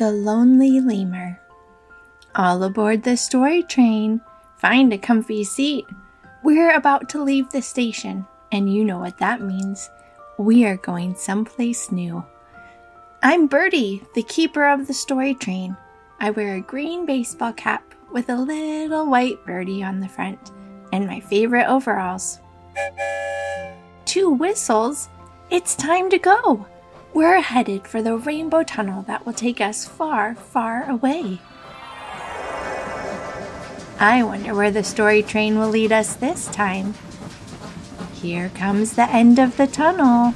The Lonely Lemur. All aboard the story train. Find a comfy seat. We're about to leave the station, and you know what that means. We are going someplace new. I'm Birdie, the keeper of the story train. I wear a green baseball cap with a little white birdie on the front, and my favorite overalls. Two whistles. It's time to go. We're headed for the rainbow tunnel that will take us far, far away. I wonder where the story train will lead us this time. Here comes the end of the tunnel.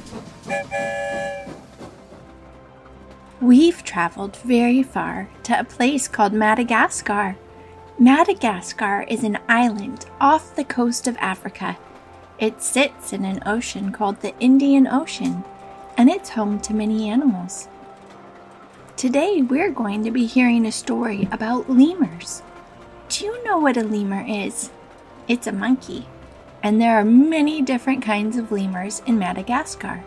We've traveled very far to a place called Madagascar. Madagascar is an island off the coast of Africa. It sits in an ocean called the Indian Ocean and it's home to many animals. Today, we're going to be hearing a story about lemurs. Do you know what a lemur is? It's a monkey, and there are many different kinds of lemurs in Madagascar.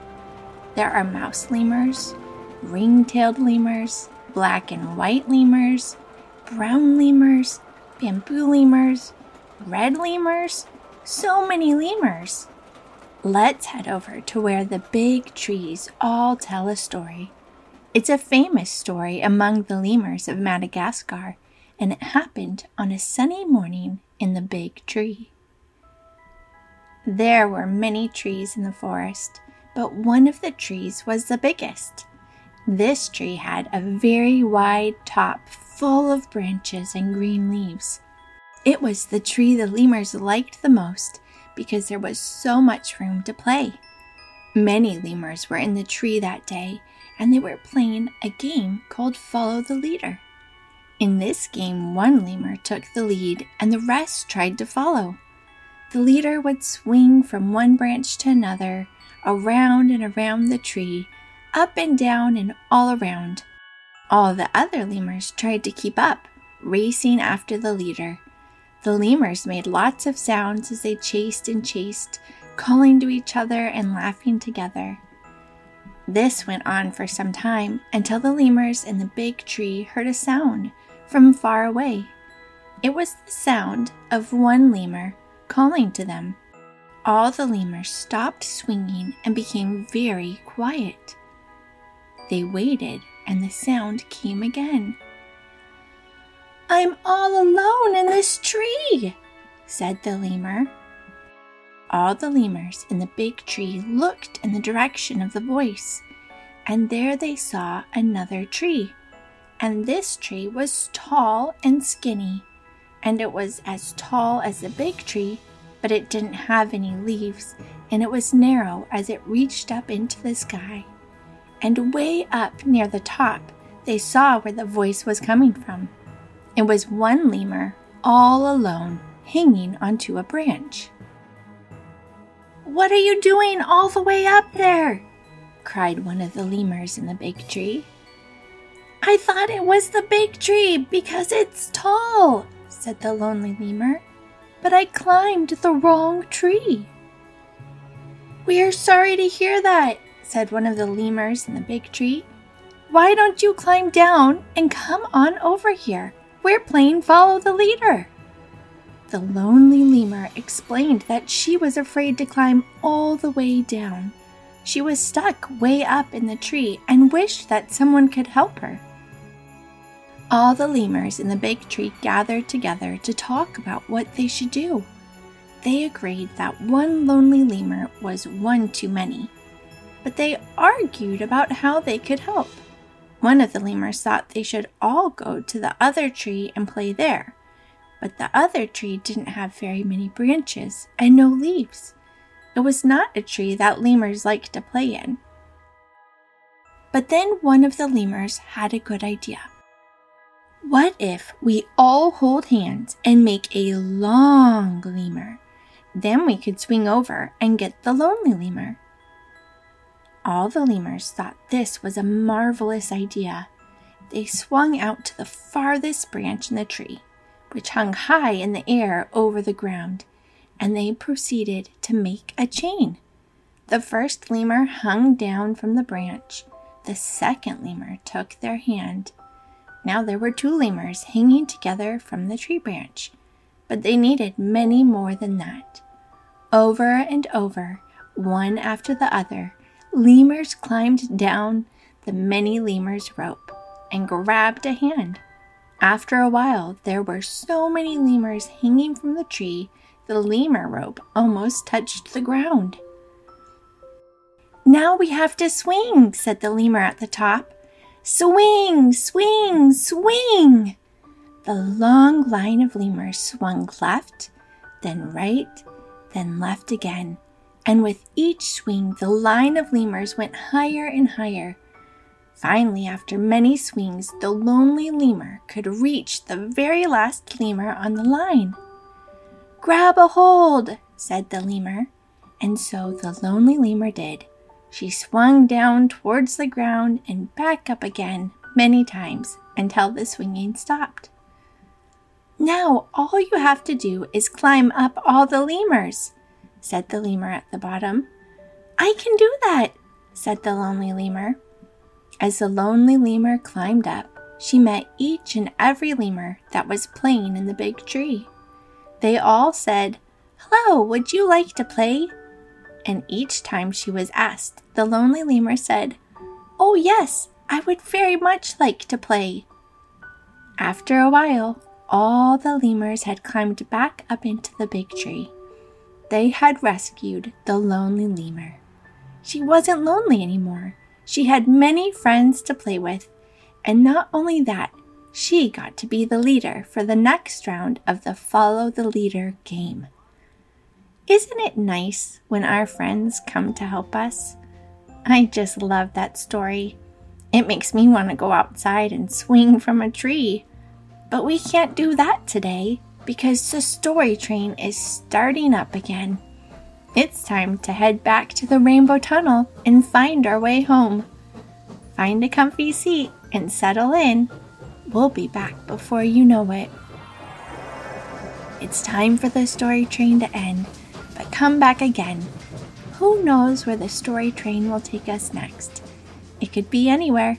There are mouse lemurs, ring tailed lemurs, black and white lemurs, brown lemurs, bamboo lemurs, red lemurs, so many lemurs. Let's head over to where the big trees all tell a story. It's a famous story among the lemurs of Madagascar, and it happened on a sunny morning in the big tree. There were many trees in the forest, but one of the trees was the biggest. This tree had a very wide top full of branches and green leaves. It was the tree the lemurs liked the most because there was so much room to play. Many lemurs were in the tree that day, and they were playing a game called Follow the Leader. In this game, one lemur took the lead and the rest tried to follow. The leader would swing from one branch to another, around and around the tree, up and down and all around. All the other lemurs tried to keep up, racing after the leader. The lemurs made lots of sounds as they chased and chased, calling to each other and laughing together. This went on for some time until the lemurs in the big tree heard a sound from far away. It was the sound of one lemur calling to them. All the lemurs stopped swinging and became very quiet. They waited, and the sound came again. I'm all alone in this tree, said the lemur. All the lemurs in the big tree looked in the direction of the voice, and there they saw another tree. And this tree was tall and skinny, and it was as tall as the big tree, but it didn't have any leaves, and it was narrow as it reached up into the sky. And way up near the top, they saw where the voice was coming from. It was one lemur, all alone, hanging onto a branch. What are you doing all the way up there? cried one of the lemurs in the big tree. I thought it was the big tree because it's tall, said the lonely lemur, but I climbed the wrong tree. We are sorry to hear that, said one of the lemurs in the big tree. Why don't you climb down and come on over here? We're playing Follow the Leader. The lonely lemur explained that she was afraid to climb all the way down. She was stuck way up in the tree and wished that someone could help her. All the lemurs in the big tree gathered together to talk about what they should do. They agreed that one lonely lemur was one too many, but they argued about how they could help. One of the lemurs thought they should all go to the other tree and play there, but the other tree didn't have very many branches and no leaves. It was not a tree that lemurs liked to play in. But then one of the lemurs had a good idea. What if we all hold hands and make a long lemur? Then we could swing over and get the lonely lemur. All the lemurs thought this was a marvelous idea. They swung out to the farthest branch in the tree, which hung high in the air over the ground, and they proceeded to make a chain. The first lemur hung down from the branch. The second lemur took their hand. Now there were two lemurs hanging together from the tree branch, but they needed many more than that. Over and over, one after the other, lemurs climbed down the many lemurs rope and grabbed a hand. After a while, there were so many lemurs hanging from the tree, the lemur rope almost touched the ground. Now we have to swing, said the lemur at the top. Swing, swing, swing! The long line of lemurs swung left, then right, then left again, and with each swing, the line of lemurs went higher and higher. Finally, after many swings, the lonely lemur could reach the very last lemur on the line. Grab a hold, said the lemur, and so the lonely lemur did. She swung down towards the ground and back up again many times until the swinging stopped. Now all you have to do is climb up all the lemurs, said the lemur at the bottom. I can do that, said the lonely lemur. As the lonely lemur climbed up, she met each and every lemur that was playing in the big tree. They all said, Hello, would you like to play? And each time she was asked, the lonely lemur said, Oh, yes, I would very much like to play. After a while, all the lemurs had climbed back up into the big tree. They had rescued the lonely lemur. She wasn't lonely anymore. She had many friends to play with, and not only that, she got to be the leader for the next round of the Follow the Leader game. Isn't it nice when our friends come to help us? I just love that story. It makes me want to go outside and swing from a tree. But we can't do that today because the story train is starting up again. It's time to head back to the Rainbow Tunnel and find our way home. Find a comfy seat and settle in. We'll be back before you know it. It's time for the story train to end, but come back again. Who knows where the story train will take us next? It could be anywhere.